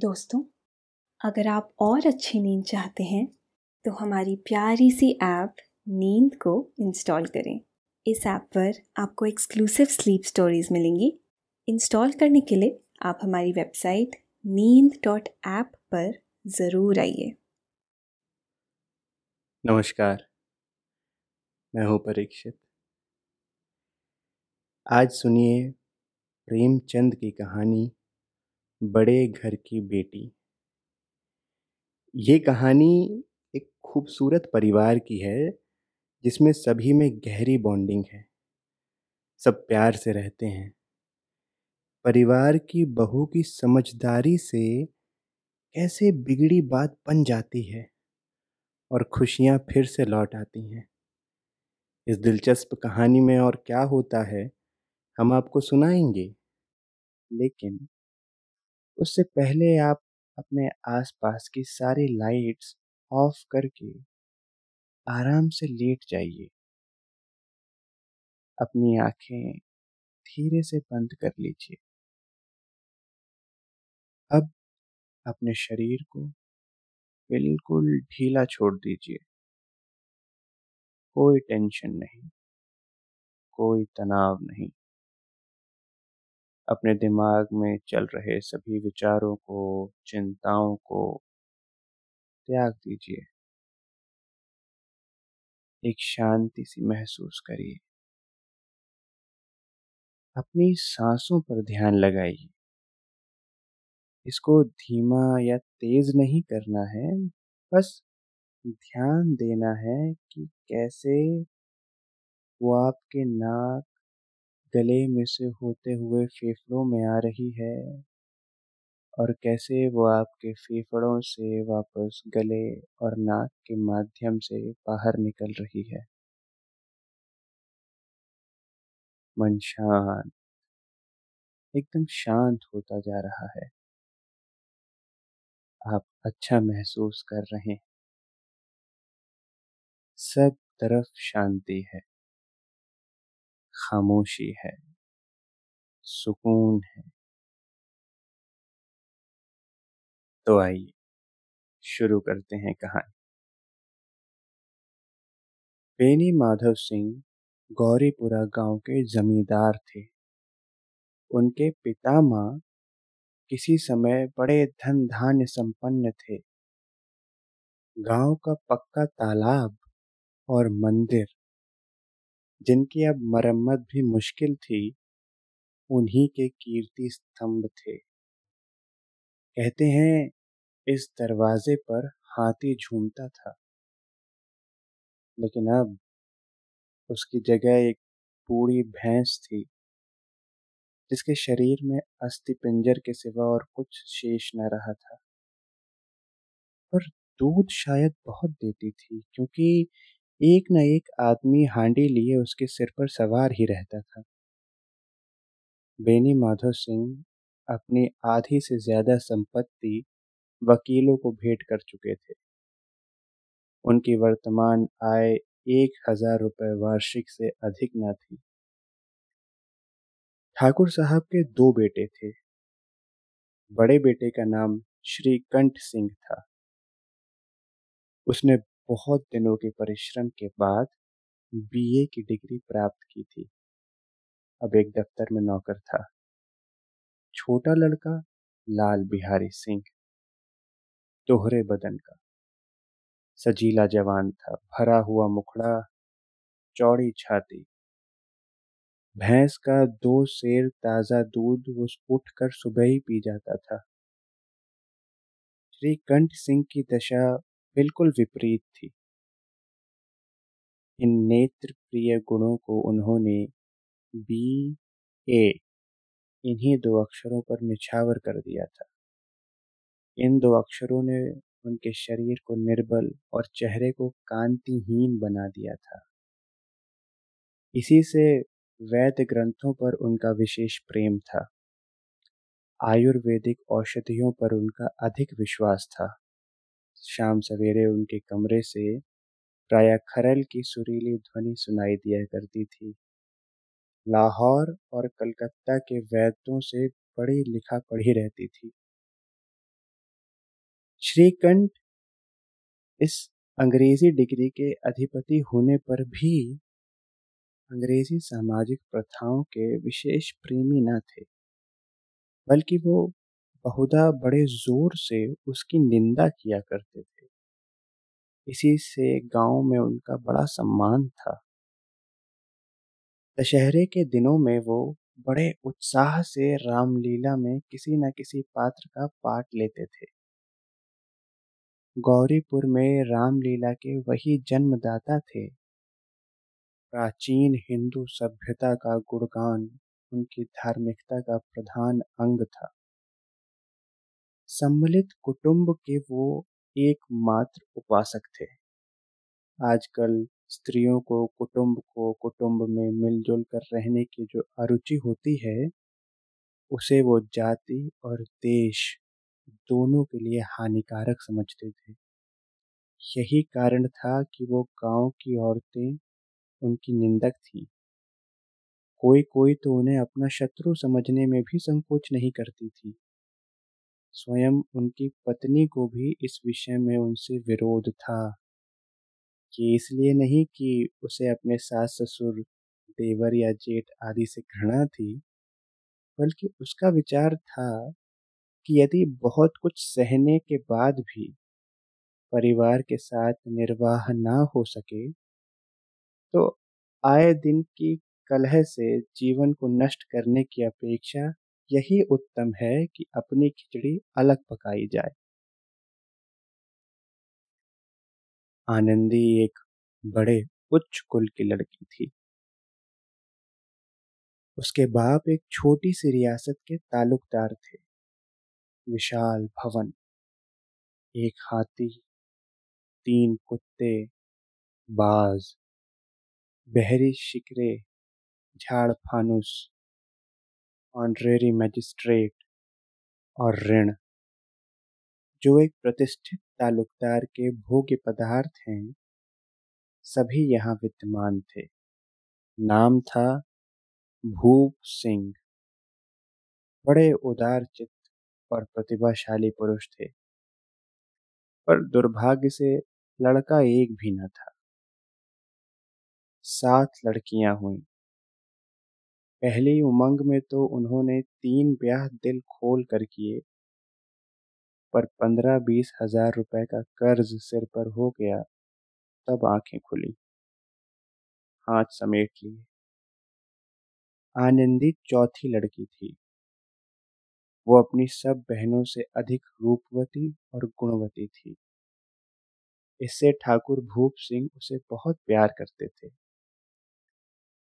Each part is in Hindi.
दोस्तों, अगर आप और अच्छी नींद चाहते हैं तो हमारी प्यारी सी ऐप नींद को इंस्टॉल करें। इस ऐप पर आपको एक्सक्लूसिव स्लीप स्टोरीज मिलेंगी। इंस्टॉल करने के लिए आप हमारी वेबसाइट नींद डॉट ऐप पर ज़रूर आइए। नमस्कार, मैं हूँ परीक्षित। आज सुनिए प्रेमचंद की कहानी बड़े घर की बेटी। ये कहानी एक खूबसूरत परिवार की है, जिसमें सभी में गहरी बॉन्डिंग है। सब प्यार से रहते हैं। परिवार की बहू की समझदारी से कैसे बिगड़ी बात बन जाती है और खुशियाँ फिर से लौट आती हैं। इस दिलचस्प कहानी में और क्या होता है, हम आपको सुनाएँगे। लेकिन उससे पहले आप अपने आसपास की सारी लाइट्स ऑफ़ करके आराम से लेट जाइए। अपनी आँखें धीरे से बंद कर लीजिए। अब अपने शरीर को बिल्कुल ढीला छोड़ दीजिए। कोई टेंशन नहीं, कोई तनाव नहीं। अपने दिमाग में चल रहे सभी विचारों को, चिंताओं को त्याग दीजिए। एक शांति सी महसूस करिए। अपनी सांसों पर ध्यान लगाइए। इसको धीमा या तेज नहीं करना है, बस ध्यान देना है कि कैसे वो आपके नाक गले में से होते हुए फेफड़ों में आ रही है। और कैसे वो आपके फेफड़ों से वापस गले और नाक के माध्यम से बाहर निकल रही है? मन शांत। एकदम शांत होता जा रहा है। आप अच्छा महसूस कर रहे हैं। सब तरफ़ शांति है। खामोशी है, सुकून है। तो आइए, शुरू करते हैं कहानी। बेनी माधव सिंह गौरीपुरा गाँव के जमींदार थे। उनके पिता माँ किसी समय बड़े धन धान्य संपन्न थे। गाँव का पक्का तालाब और मंदिर जिनकी अब मरम्मत भी मुश्किल थी, उन्हीं के कीर्ति स्तंभ थे। कहते हैं, इस दरवाजे पर हाथी झूमता था। लेकिन अब उसकी जगह एक बूढ़ी भैंस थी, जिसके शरीर में अस्थि पिंजर के सिवा और कुछ शेष न रहा था। पर दूध शायद बहुत देती थी, क्योंकि एक न एक आदमी हांडी लिए उसके सिर पर सवार ही रहता था। बेनी माधव सिंह अपनी आधी से ज़्यादा संपत्ति वकीलों को भेंट कर चुके थे। उनकी वर्तमान आय एक हज़ार रुपये वार्षिक से अधिक न थी। ठाकुर साहब के दो बेटे थे। बड़े बेटे का नाम श्री कंठ सिंह था। उसने बहुत दिनों के परिश्रम के बाद बीए की डिग्री प्राप्त की थी। अब एक दफ्तर में नौकर था। छोटा लड़का, लाल बिहारी सिंह। दोहरे बदन का। सजीला जवान था, भरा हुआ मुखड़ा, चौड़ी छाती। भैंस का दो शेर ताज़ा दूध वो उठकर सुबह ही पी जाता था। श्री कंठ सिंह की दशा बिल्कुल विपरीत थी। इन नेत्र प्रिय गुणों को उन्होंने बी, ए, इन्हीं दो अक्षरों पर निछावर कर दिया था। इन दो अक्षरों ने उनके शरीर को निर्बल और चेहरे को कांतिहीन बना दिया था। इसी से वैद्य ग्रंथों पर उनका विशेष प्रेम था। आयुर्वेदिक औषधियों पर उनका अधिक विश्वास था। शाम सवेरे उनके कमरे से प्राय खरल की सुरीली ध्वनि सुनाई दिया करती थी। लाहौर और कलकत्ता के वैद्यों से बड़ी लिखा पढ़ी रहती थी। श्रीकंठ इस अंग्रेज़ी डिग्री के अधिपति होने पर भी अंग्रेज़ी सामाजिक प्रथाओं के विशेष प्रेमी न थे, बल्कि वो बहुधा बड़े ज़ोर से उसकी निंदा किया करते थे। इसी से गाँव में उनका बड़ा सम्मान था। दशहरे के दिनों में वो बड़े उत्साह से रामलीला में किसी न किसी पात्र का पाठ लेते थे। गौरीपुर में रामलीला के वही जन्मदाता थे। प्राचीन हिंदू सभ्यता का गुणगान, उनकी धार्मिकता का प्रधान अंग था। सम्मिलित कुटुंब के वो एकमात्र उपासक थे। आजकल स्त्रियों को कुटुंब को कुटुंब में मिलजुल कर रहने की जो अरुचि होती है, उसे वो जाति और देश दोनों के लिए हानिकारक समझते थे। यही कारण था कि वो गाँव की औरतें उनकी निंदक थीं। कोई कोई तो उन्हें अपना शत्रु समझने में भी संकोच नहीं करती थी। स्वयं उनकी पत्नी को भी इस विषय में उनसे विरोध था। कि इसलिए नहीं कि उसे अपने सास ससुर, देवर या जेठ आदि से घृणा थी, बल्कि उसका विचार था कि यदि बहुत कुछ सहने के बाद भी परिवार के साथ निर्वाह ना हो सके तो आए दिन की कलह से जीवन को नष्ट करने की अपेक्षा यही उत्तम है कि अपनी खिचड़ी अलग पकाई जाए। आनंदी एक बड़े उच्च कुल की लड़की थी। उसके बाप एक छोटी सी रियासत के तालुकदार थे। विशाल भवन, एक हाथी, तीन कुत्ते, बाज, बहरी शिकरे, झाड़ फानुस ऑनरेरी मजिस्ट्रेट और ऋण, जो एक प्रतिष्ठित तालुकदार के भोग्य पदार्थ हैं, सभी यहाँ विद्यमान थे। नाम था भूप सिंह। बड़े उदार चित्त और प्रतिभाशाली पुरुष थे। पर दुर्भाग्य से लड़का एक भी न था। सात लड़कियाँ हुई। पहली उमंग में तो उन्होंने तीन ब्याह दिल खोल कर किए, पर पंद्रह बीस हज़ार रुपए का कर्ज सिर पर हो गया, तब आँखें खुली। हाथ समेट लिए। आनंदी चौथी लड़की थी। वो अपनी सब बहनों से अधिक रूपवती और गुणवती थी। इससे ठाकुर भूप सिंह उसे बहुत प्यार करते थे।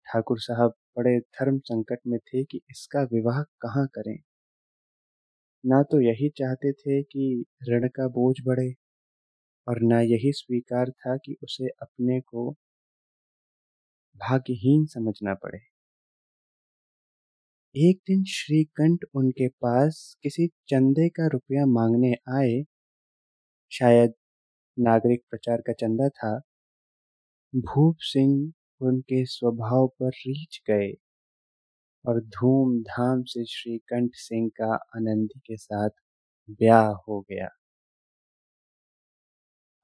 ठाकुर साहब बड़े धर्म संकट में थे कि इसका विवाह कहाँ करें। ना तो यही चाहते थे कि ऋण का बोझ बढ़े और न यही स्वीकार था कि उसे अपने को भाग्यहीन समझना पड़े। एक दिन श्रीकंठ उनके पास किसी चंदे का रुपया मांगने आए। शायद नागरिक प्रचार का चंदा था। भूप सिंह उनके स्वभाव पर रीछ गए और धूमधाम से श्रीकंठ सिंह का आनंदी के साथ ब्याह हो गया।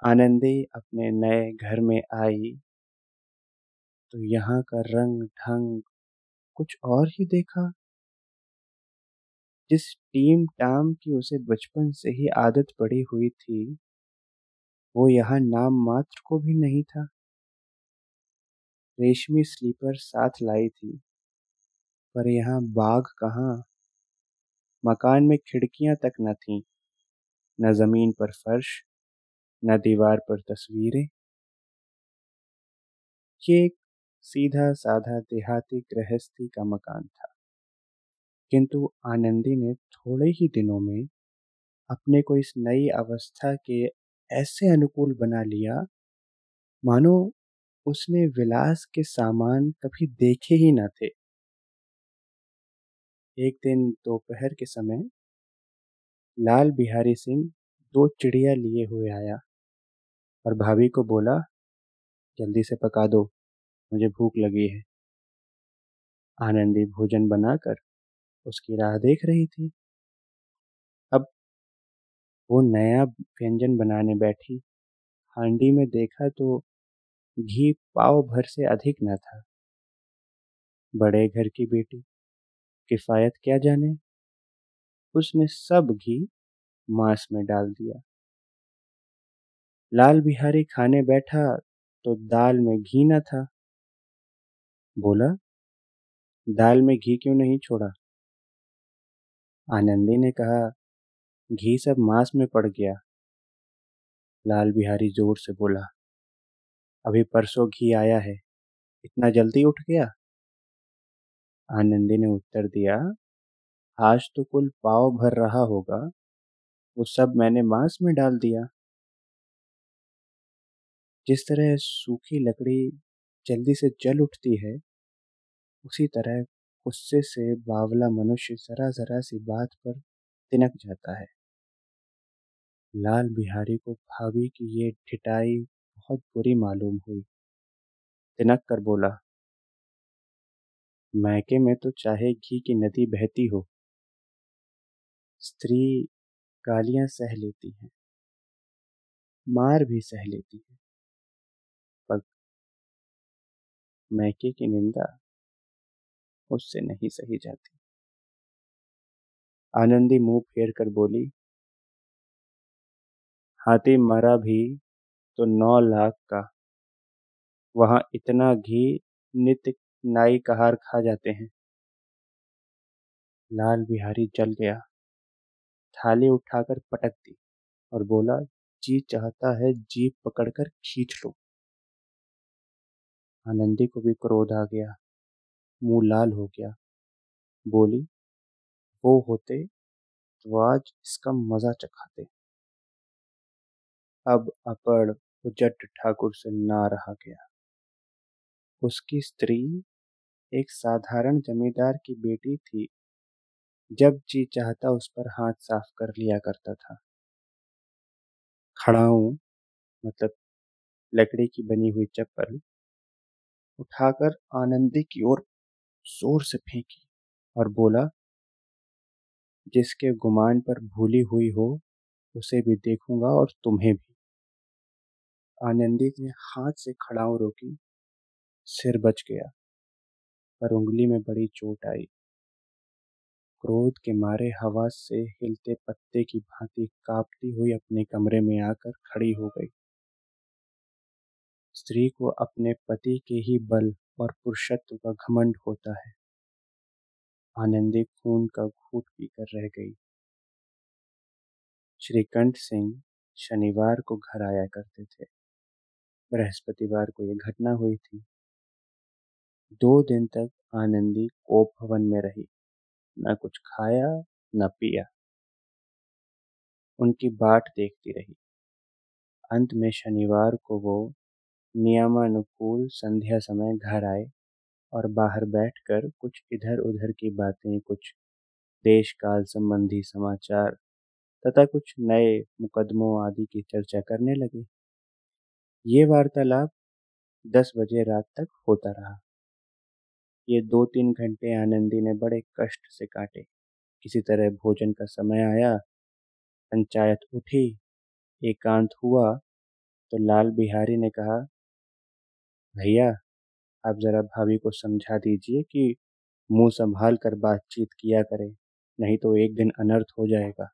आनंदी अपने नए घर में आई। तो यहाँ का रंग ढंग कुछ और ही देखा। जिस टीम टाम की उसे बचपन से ही आदत पड़ी हुई थी, वो यहाँ नाम मात्र को भी नहीं था। रेशमी स्लीपर साथ लाई थी। पर यहाँ बाघ कहाँ? मकान में खिड़कियाँ तक न थीं। न ज़मीन पर फर्श, न दीवार पर तस्वीरें। ये एक सीधा साधा देहाती गृहस्थी का मकान था। किंतु आनंदी ने थोड़े ही दिनों में अपने को इस नई अवस्था के ऐसे अनुकूल बना लिया। मानो उसने विलास के सामान कभी देखे ही न थे। एक दिन दोपहर के समय, लाल बिहारी सिंह दो चिड़िया लिए हुए आया और भाभी को बोला, जल्दी से पका दो, मुझे भूख लगी है। आनंदी भोजन बनाकर उसकी राह देख रही थी। अब वो नया व्यंजन बनाने बैठी, हांडी में देखा तो घी पाव भर से अधिक न था। बड़े घर की बेटी, किफायत क्या जाने? उसने सब घी मांस में डाल दिया। लाल बिहारी खाने बैठा तो दाल में घी न था। बोला, दाल में घी क्यों नहीं छोड़ा? आनंदी ने कहा, घी सब मांस में पड़ गया। लाल बिहारी ज़ोर से बोला अभी परसों घी आया है। इतना जल्दी उठ गया? आनंदी ने उत्तर दिया, आज तो कुल पाव भर रहा होगा। वो सब मैंने मांस में डाल दिया। जिस तरह सूखी लकड़ी जल्दी से जल उठती है, उसी तरह गुस्से से बावला मनुष्य जरा जरा सी बात पर तिनक जाता है। लाल बिहारी को भाभी की ये ठिटाई बहुत बुरी मालूम हुई। तिनक कर बोला, मैके में तो चाहे घी की नदी बहती हो, स्त्री गालियाँ सह लेती हैं, मार भी सह लेती है, पर मैके की निंदा उससे नहीं सही जाती। आनंदी मुँह फेर कर बोली, हाथी मरा भी तो नौ लाख का। वहाँ इतना घी नित्य नाई कहार खा जाते हैं। लाल बिहारी जल गया। थाली उठाकर पटक दी और बोला, जी चाहता है जीप पकड़कर खींच लो। आनंदी को भी क्रोध आ गया। मुँह लाल हो गया। बोली, वो होते तो आज इसका मज़ा चखाते। अब अपड़ उजट ठाकुर से ना रहा गया। उसकी स्त्री एक साधारण जमींदार की बेटी थी। जब जी चाहता उस पर हाथ साफ़ कर लिया करता था। खड़ाऊ मतलब लकड़ी की बनी हुई चप्पल, उठाकर आनंदी की ओर ज़ोर से फेंकी और बोला, जिसके गुमान पर भूली हुई हो, उसे भी देखूँगा और तुम्हें भी। आनंदी ने हाथ से खड़ाऊ रोकी, सिर बच गया, पर उंगली में बड़ी चोट आई। क्रोध के मारे हवा से हिलते पत्ते की भांति कांपती हुई अपने कमरे में आकर खड़ी हो गई। स्त्री को अपने पति के ही बल और पुरुषत्व का घमंड होता है। आनंदी खून का घूट पीकर रह गई। श्रीकंठ सिंह शनिवार को घर आया करते थे। बृहस्पतिवार को यह घटना हुई थी। दो दिन तक आनंदी कोप भवन में रही, न कुछ खाया, न पिया। उनकी बाट देखती रही। अंत में शनिवार को वो नियमानुकूल संध्या समय घर आए और बाहर बैठकर कुछ इधर उधर की बातें, कुछ देश काल संबंधी समाचार तथा कुछ नए मुकदमों आदि की चर्चा करने लगे। ये वार्तालाप दस बजे रात तक होता रहा। ये दो तीन घंटे आनंदी ने बड़े कष्ट से काटे। किसी तरह भोजन का समय आया, पंचायत उठी, एकांत हुआ तो लाल बिहारी ने कहा, भैया, आप जरा भाभी को समझा दीजिए कि मुँह संभाल कर बातचीत किया करे, नहीं तो एक दिन अनर्थ हो जाएगा।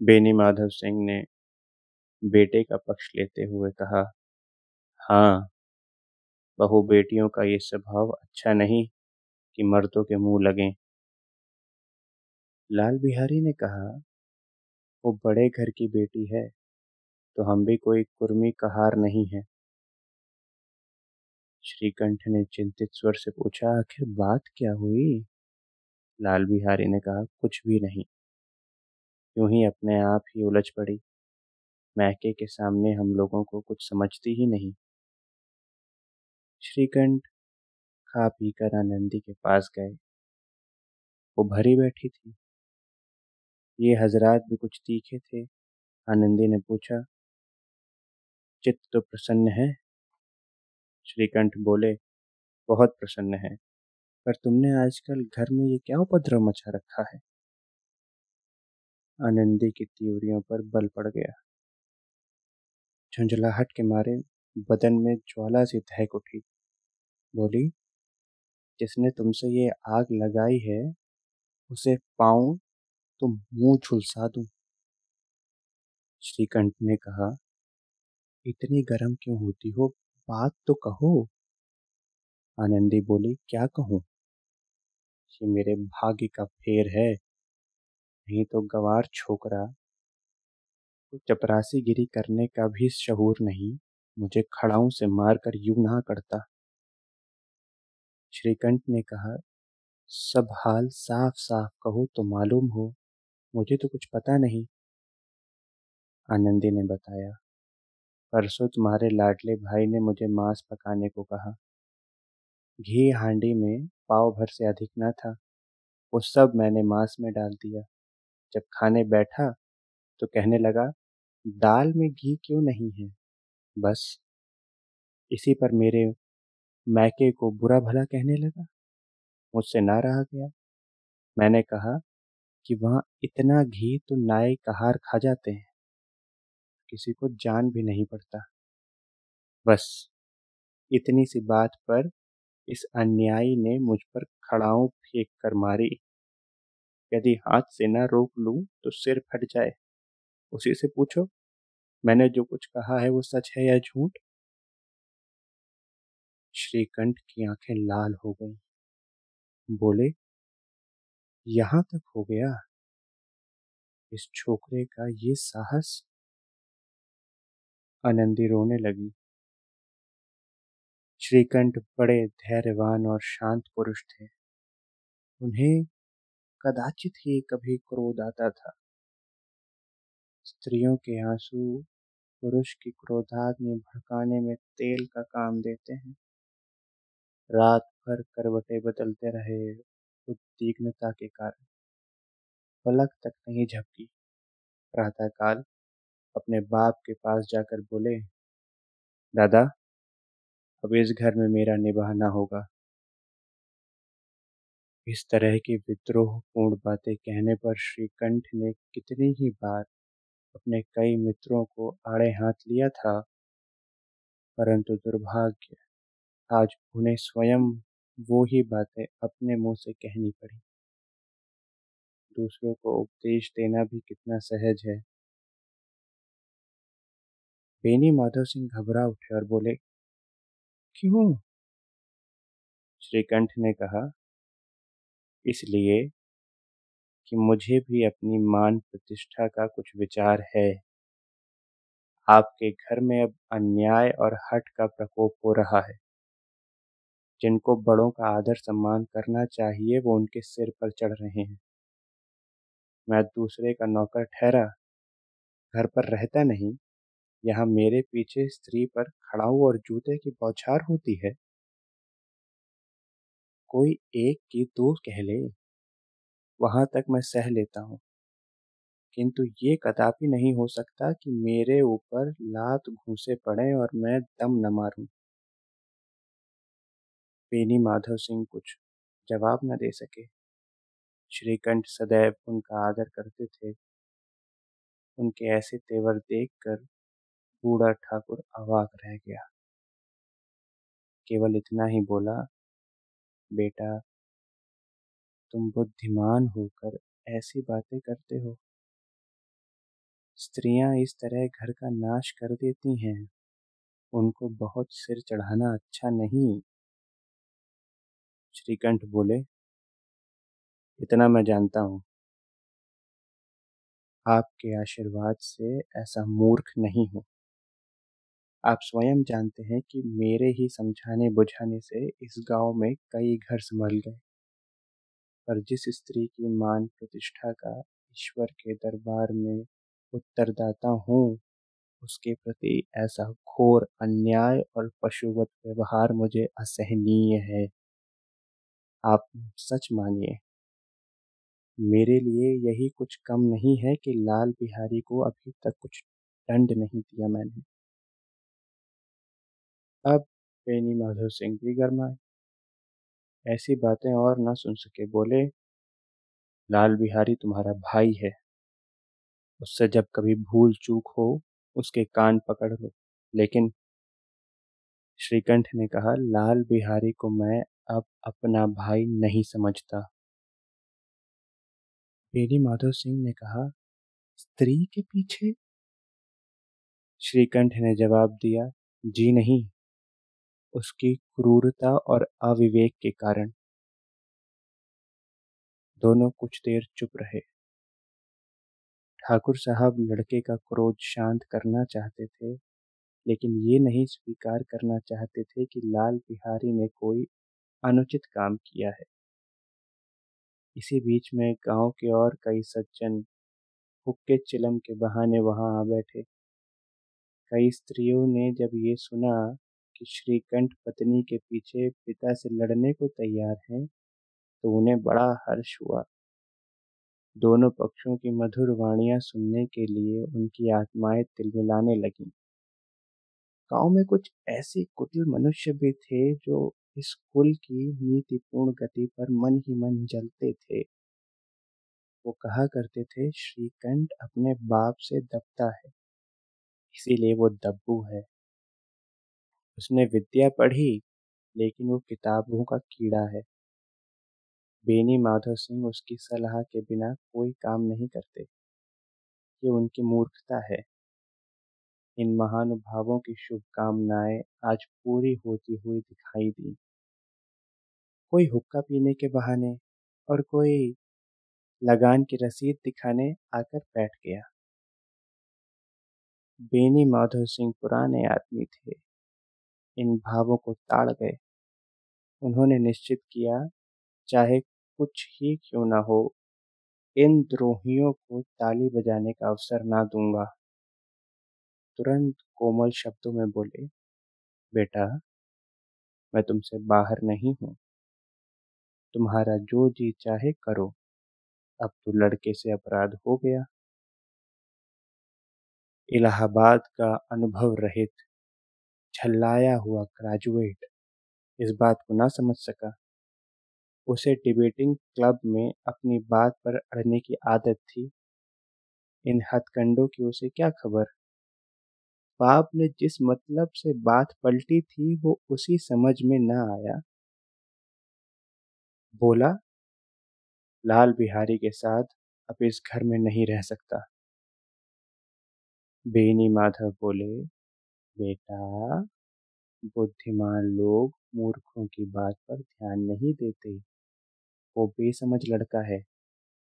बेनी माधव सिंह ने बेटे का पक्ष लेते हुए कहा हाँ बहु बेटियों का ये स्वभाव अच्छा नहीं कि मर्दों के मुँह लगें। लाल बिहारी ने कहा, वो बड़े घर की बेटी है तो हम भी कोई कुर्मी कहार नहीं है। श्रीकंठ ने चिंतित स्वर से पूछा, आखिर बात क्या हुई? लाल बिहारी ने कहा, कुछ भी नहीं। यूँ ही अपने आप ही उलझ पड़ी। मैके के सामने हम लोगों को कुछ समझती ही नहीं। श्रीकंठ खा पी कर आनंदी के पास गए। वो भरी बैठी थी। ये हजरात भी कुछ तीखे थे? आनंदी ने पूछा। चित्त तो प्रसन्न है? श्रीकंठ बोले, बहुत प्रसन्न है। पर तुमने आजकल घर में ये क्या उपद्रव मचा रखा है? आनंदी की त्योरियों पर बल पड़ गया। झुंझलाहट के मारे बदन में ज्वाला सी दहक उठी। बोली, जिसने तुमसे ये आग लगाई है, उसे पाऊँ तो मुँह झुलसा दूँ। श्रीकंठ ने कहा, इतनी गर्म क्यों होती हो? बात तो कहो। आनंदी बोली, क्या कहूँ? ये मेरे भाग्य का फेर है। नहीं तो गवार छोकरा तो चपरासी गिरी करने का भी शहूर नहीं, मुझे खड़ाऊ से मारकर यूँ ना करता। श्रीकंठ ने कहा, सब हाल साफ़ साफ़ कहो तो मालूम हो, मुझे तो कुछ पता नहीं। आनंदी ने बताया, परसों तुम्हारे लाडले भाई ने मुझे मांस पकाने को कहा। घी हांडी में पाव भर से अधिक न था, वो सब मैंने मांस में डाल दिया। जब खाने बैठा तो कहने लगा दाल में घी क्यों नहीं है? बस, इसी पर मेरे मैके को बुरा भला कहने लगा। मुझसे ना रहा गया। मैंने कहा कि वहाँ इतना घी तो नाई कहार खा जाते हैं। किसी को जान भी नहीं पड़ता। बस, इतनी सी बात पर इस अन्यायी ने मुझ पर खड़ाऊ फेंक कर मारी। यदि हाथ से न रोक लूँ तो सिर फट जाए। उसी से पूछो, मैंने जो कुछ कहा है वो सच है या झूठ? श्रीकंठ की आँखें लाल हो गईं। बोले, यहाँ तक हो गया। इस छोकरे का ये साहस? आनंदी रोने लगी। श्रीकंठ बड़े धैर्यवान और शांत पुरुष थे। उन्हें कदाचित ही कभी क्रोध आता था। स्त्रियों के आँसू पुरुष की क्रोधाग्नि भड़काने में तेल का काम देते हैं। रात भर करवटे बदलते रहे उद्विग्नता के कारण। पलक तक नहीं झपकी। प्रातःकाल अपने बाप के पास जाकर बोले, दादा, अब इस घर में मेरा निभाना होगा। इस तरह की विद्रोहपूर्ण बातें कहने पर श्रीकंठ ने कितनी ही बार अपने कई मित्रों को आड़े हाथ लिया था, परंतु दुर्भाग्य, आज उन्हें स्वयं वो ही बातें अपने मुँह से कहनी पड़ी। दूसरों को उपदेश देना भी कितना सहज है। बेनी माधव सिंह घबरा उठे और बोले, क्यों? श्रीकंठ ने कहा, इसलिए कि मुझे भी अपनी मान प्रतिष्ठा का कुछ विचार है। आपके घर में अब अन्याय और हट का प्रकोप हो रहा है। जिनको बड़ों का आदर सम्मान करना चाहिए, वो उनके सिर पर चढ़ रहे हैं। मैं दूसरे का नौकर ठहरा, घर पर रहता नहीं, यहाँ मेरे पीछे स्त्री पर खड़ाऊ और जूते की बौछार होती है। कोई एक की दो कह ले। वहाँ तक मैं सह लेता हूँ। किंतु ये कदापि नहीं हो सकता कि मेरे ऊपर लात घूसे पड़े और मैं दम न मारूं। बेनी माधव सिंह कुछ जवाब न दे सके। श्रीकंठ सदैव उनका आदर करते थे। उनके ऐसे तेवर देखकर बूढ़ा ठाकुर अवाक रह गया। केवल इतना ही बोला, बेटा तुम बुद्धिमान होकर ऐसी बातें करते हो। स्त्रियाँ इस तरह घर का नाश कर देती हैं। उनको बहुत सिर चढ़ाना अच्छा नहीं। श्रीकंठ बोले, इतना मैं जानता हूँ। आपके आशीर्वाद से ऐसा मूर्ख नहीं हूँ। आप स्वयं जानते हैं कि मेरे ही समझाने बुझाने से इस गाँव में कई घर संभल गए। पर जिस स्त्री की मान प्रतिष्ठा का ईश्वर के दरबार में उत्तरदाता हूँ, उसके प्रति ऐसा घोर अन्याय और पशुवत व्यवहार मुझे असहनीय है। आप सच मानिए। मेरे लिए यही कुछ कम नहीं है कि लाल बिहारी को अभी तक कुछ दंड नहीं दिया मैंने। अब बेनी माधव सिंह भी गरमाए ऐसी बातें और न सुन सके। बोले, लाल बिहारी तुम्हारा भाई है। उससे जब कभी भूल चूक हो, उसके कान पकड़ लो। लेकिन श्रीकंठ ने कहा, लाल बिहारी को मैं अब अपना भाई नहीं समझता। बेनी माधव सिंह ने कहा, स्त्री के पीछे? श्रीकंठ ने जवाब दिया, जी नहीं। उसकी क्रूरता और अविवेक के कारण। दोनों कुछ देर चुप रहे। ठाकुर साहब लड़के का क्रोध शांत करना चाहते थे, लेकिन ये नहीं स्वीकार करना चाहते थे कि लाल बिहारी ने कोई अनुचित काम किया है। इसी बीच में गाँव के और कई सज्जन हुक्के चिलम के बहाने वहाँ आ बैठे। कई स्त्रियों ने जब ये सुना कि श्रीकंठ पत्नी के पीछे पिता से लड़ने को तैयार हैं तो उन्हें बड़ा हर्ष हुआ। दोनों पक्षों की मधुर वाणियाँ सुनने के लिए उनकी आत्माएँ तिलमिलाने लगीं। गाँव में कुछ ऐसे कुटिल मनुष्य भी थे जो इस कुल की नीतिपूर्ण गति पर मन ही मन जलते थे। वो कहा करते थे, श्रीकंठ अपने बाप से दबता है, इसीलिए वो दब्बू है। उसने विद्या पढ़ी, लेकिन वो किताबों का कीड़ा है। बेनी माधव सिंह उसकी सलाह के बिना कोई काम नहीं करते। ये उनकी मूर्खता है। इन महानुभावों की शुभकामनाएँ आज पूरी होती हुई दिखाई दी। कोई हुक्का पीने के बहाने और कोई लगान की रसीद दिखाने आकर बैठ गया। बेनी माधव सिंह पुराने आदमी थे। इन भावों को ताड़ गए। उन्होंने निश्चित किया, चाहे कुछ ही क्यों न हो, इन द्रोहियों को ताली बजाने का अवसर ना दूँगा। तुरंत कोमल शब्दों में बोले, बेटा, मैं तुमसे बाहर नहीं हूँ। तुम्हारा जो जी चाहे करो। अब तो लड़के से अपराध हो गया। इलाहाबाद का अनुभव रहित झल्लाया हुआ ग्रेजुएट इस बात को ना समझ सका। उसे डिबेटिंग क्लब में अपनी बात पर अड़ने की आदत थी। इन हथकंडों की उसे क्या खबर? बाप ने जिस मतलब से बात पलटी थी, वो उसी समझ में न आया। बोला, लाल बिहारी के साथ अब इस घर में नहीं रह सकता। बेनी माधव बोले बेटा, बुद्धिमान लोग मूर्खों की बात पर ध्यान नहीं देते। वो बेसमझ लड़का है।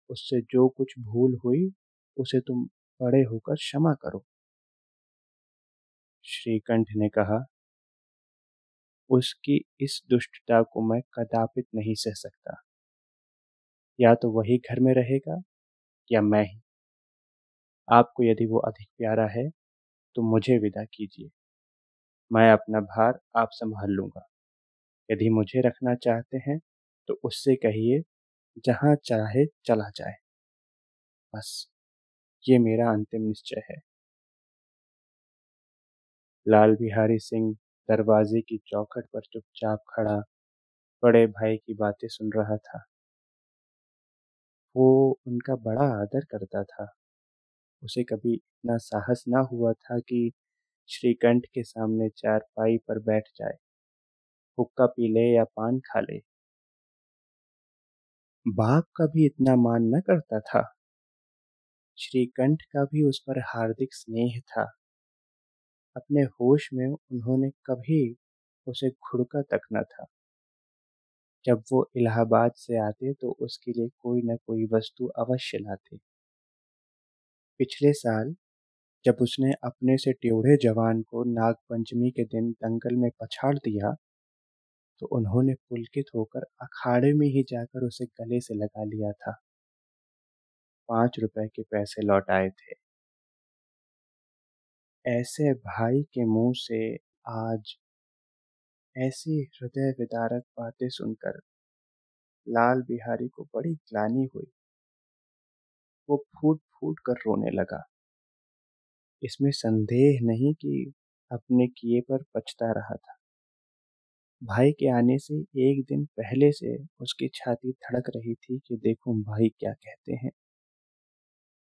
उससे जो कुछ भूल हुई, उसे तुम बड़े होकर क्षमा करो। श्रीकंठ ने कहा, उसकी इस दुष्टता को मैं कदापित नहीं सह सकता। या तो वही घर में रहेगा, या मैं ही। आपको यदि वो अधिक प्यारा है तो मुझे विदा कीजिए। मैं अपना भार आप संभाल लूँगा। यदि मुझे रखना चाहते हैं तो उससे कहिए, जहाँ चाहे चला जाए। बस, ये मेरा अंतिम निश्चय है। लाल बिहारी सिंह दरवाजे की चौखट पर चुपचाप खड़ा, बड़े भाई की बातें सुन रहा था। वो उनका बड़ा आदर करता था। उसे कभी इतना साहस ना हुआ था कि श्रीकंठ के सामने चारपाई पर बैठ जाए, हुक्का पी ले या पान खा ले। बाप का भी इतना मान न करता था। श्रीकंठ का भी उस पर हार्दिक स्नेह था। अपने होश में उन्होंने कभी उसे घुड़का तक न था। जब वो इलाहाबाद से आते तो उसके लिए कोई न कोई वस्तु अवश्य लाते। पिछले साल जब उसने अपने से टेढ़े जवान को नागपंचमी के दिन दंगल में पछाड़ दिया तो उन्होंने पुलकित होकर अखाड़े में ही जाकर उसे गले से लगा लिया था। पाँच रुपए के पैसे लौट आए थे। ऐसे भाई के मुँह से आज, ऐसी हृदय विदारक बातें सुनकर लाल बिहारी को बड़ी ग्लानी हुई। वो फूट फूट कर रोने लगा। इसमें संदेह नहीं कि अपने किए पर पछता रहा था। भाई के आने से एक दिन पहले से उसकी छाती धड़क रही थी कि देखूँ भाई क्या कहते हैं।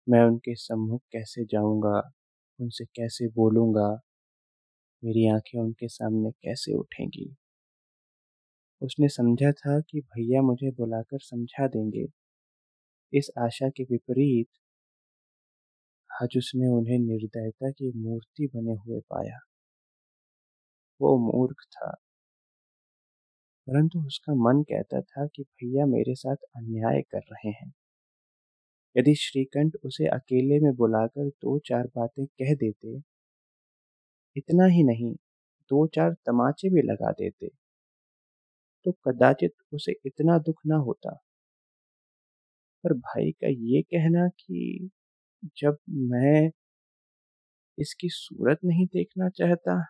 मैं उनके सम्मुख कैसे जाऊँगा? उनसे कैसे बोलूँगा? मेरी आँखें उनके सामने कैसे उठेंगी? उसने समझा था कि भैया मुझे बुलाकर समझा देंगे। इस आशा के विपरीत आज उसने उन्हें निर्दयता की मूर्ति बने हुए पाया। वो मूर्ख था। परंतु उसका मन कहता था कि भैया मेरे साथ अन्याय कर रहे हैं। यदि श्रीकंठ उसे अकेले में बुलाकर दो चार बातें कह देते, इतना ही नहीं दो चार तमाचे भी लगा देते तो कदाचित उसे इतना दुख ना होता। पर भाई का ये कहना कि जब मैं इसकी सूरत नहीं देखना चाहता,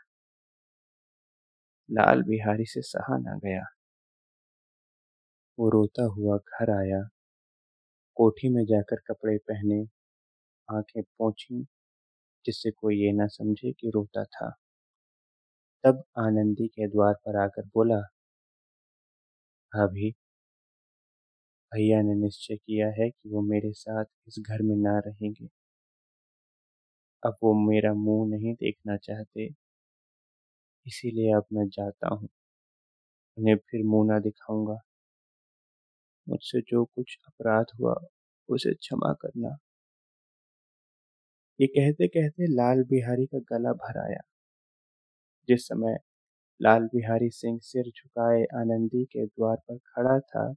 लाल बिहारी से सहा ना गया। वो रोता हुआ घर आया। कोठी में जाकर कपड़े पहने, आँखें पोंछी, जिससे कोई ये ना समझे कि रोता था। तब आनंदी के द्वार पर आकर बोला भाभी भैया ने निश्चय किया है कि वो मेरे साथ इस घर में ना रहेंगे। अब वो मेरा मुँह नहीं देखना चाहते, इसीलिए अब मैं जाता हूँ। उन्हें फिर मुँह ना दिखाऊँगा। मुझसे जो कुछ अपराध हुआ, उसे क्षमा करना। ये कहते कहते लाल बिहारी का गला भर आया। जिस समय लाल बिहारी सिंह सिर झुकाए आनंदी के द्वार पर खड़ा था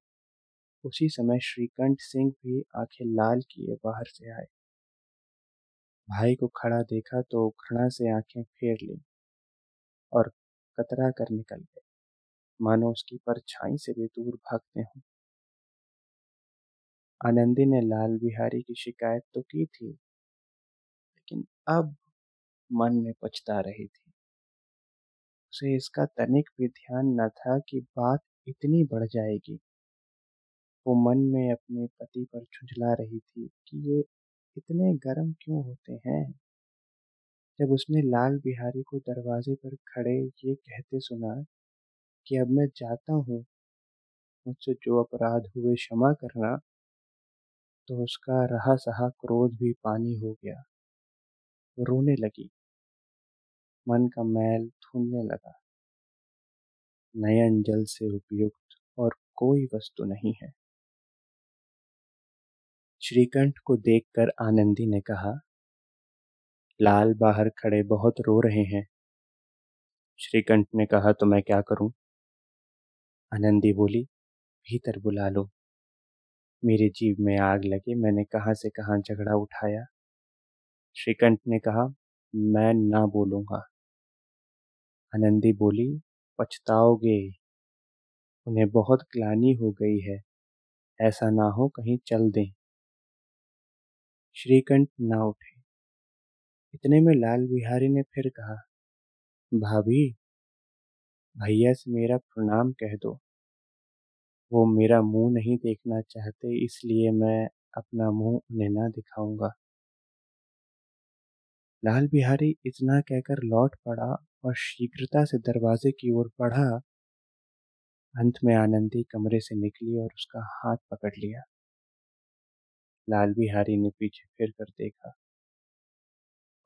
उसी समय श्रीकंठ सिंह भी आँखें लाल किए बाहर से आए। भाई को खड़ा देखा तो घृणा से आँखें फेर ली और कतरा कर निकल गए। मानो उसकी परछाई से भी दूर भागते हों। आनंदी ने लाल बिहारी की शिकायत तो की थी, लेकिन अब मन में पछता रही थी। उसे इसका तनिक भी ध्यान न था कि बात इतनी बढ़ जाएगी। वो मन में अपने पति पर झुंझला रही थी कि ये इतने गर्म क्यों होते हैं? जब उसने लाल बिहारी को दरवाजे पर खड़े ये कहते सुना कि अब मैं जाता हूँ, मुझसे जो अपराध हुए क्षमा करना तो उसका रहा सहा क्रोध भी पानी हो गया। रोने लगी। मन का मैल धुलने लगा। नयन जल से उपयुक्त और कोई वस्तु नहीं है। श्रीकंठ को देखकर आनंदी ने कहा, लाल बाहर खड़े बहुत रो रहे हैं। श्रीकंठ ने कहा तो मैं क्या करूँ? आनंदी बोली, भीतर बुला लो। मेरे जीव में आग लगे, मैंने कहाँ से कहाँ झगड़ा उठाया? श्रीकंठ ने कहा, मैं ना बोलूँगा। आनंदी बोली, पछताओगे? उन्हें बहुत ग्लानी हो गई है। ऐसा ना हो, कहीं चल दें। श्रीकंठ ना उठे। इतने में लाल बिहारी ने फिर कहा, भाभी, भैया से मेरा प्रणाम कह दो। वो मेरा मुँह नहीं देखना चाहते, इसलिए मैं अपना मुँह उन्हें ना दिखाऊँगा लाल बिहारी इतना कहकर लौट पड़ा और शीघ्रता से दरवाजे की ओर बढ़ा। अंत में आनंदी कमरे से निकली और उसका हाथ पकड़ लिया। लाल बिहारी ने पीछे फिर कर देखा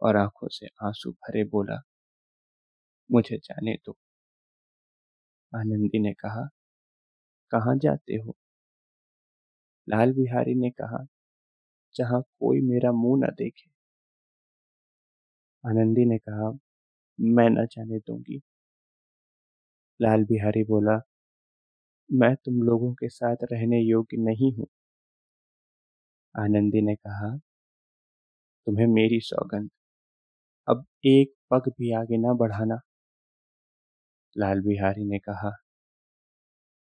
और आँखों से आँसू भरे बोला, मुझे जाने दो। आनंदी ने कहा, कहाँ जाते हो? लाल बिहारी ने कहा, जहाँ कोई मेरा मुँह न देखे। आनंदी ने कहा, मैं न जाने दूँगी। लाल बिहारी बोला, मैं तुम लोगों के साथ रहने योग्य नहीं हूँ। आनंदी ने कहा, तुम्हें मेरी सौगंध। अब एक पग भी आगे न बढ़ाना। लाल बिहारी ने कहा,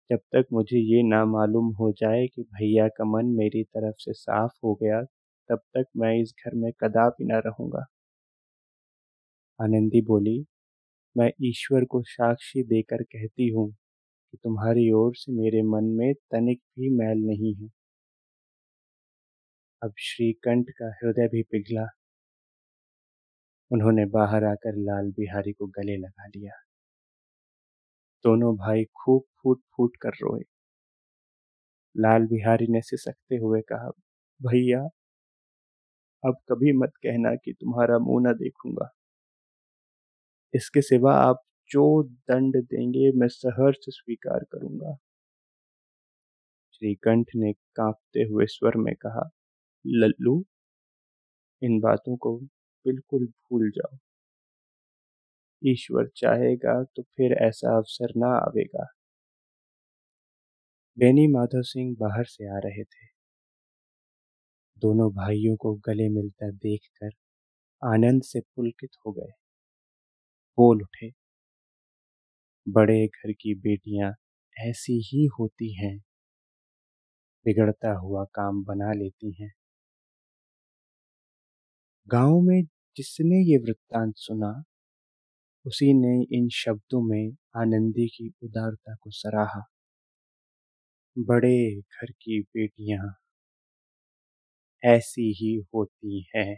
जब तक मुझे ये ना मालूम हो जाए कि भैया का मन मेरी तरफ़ से साफ़ हो गया, तब तक मैं इस घर में कदापि न रहूँगा। आनंदी बोली, मैं ईश्वर को साक्षी देकर कहती हूँ कि तुम्हारी ओर से मेरे मन में तनिक भी मैल नहीं है। अब श्रीकंठ का हृदय भी पिघला। उन्होंने बाहर आकर लाल बिहारी को गले लगा लिया। दोनों भाई खूब फूट फूट कर रोए। लाल बिहारी ने सिसकते हुए कहा, भैया, अब कभी मत कहना कि तुम्हारा मुँह न देखूँगा। इसके सिवा आप जो दंड देंगे, मैं सहर्ष स्वीकार करूँगा। श्रीकंठ ने कांपते हुए स्वर में कहा लल्लू, इन बातों को बिल्कुल भूल जाओ। ईश्वर चाहेगा तो फिर ऐसा अवसर ना आवेगा। बेनी माधव सिंह बाहर से आ रहे थे। दोनों भाइयों को गले मिलता देखकर आनंद से पुलकित हो गए। बोल उठे, बड़े घर की बेटियाँ ऐसी ही होती हैं। बिगड़ता हुआ काम बना लेती हैं। गाँव में जिसने ये वृत्तांत सुना, उसी ने इन शब्दों में आनंदी की उदारता को सराहा। बड़े घर की बेटियाँ, ऐसी ही होती हैं।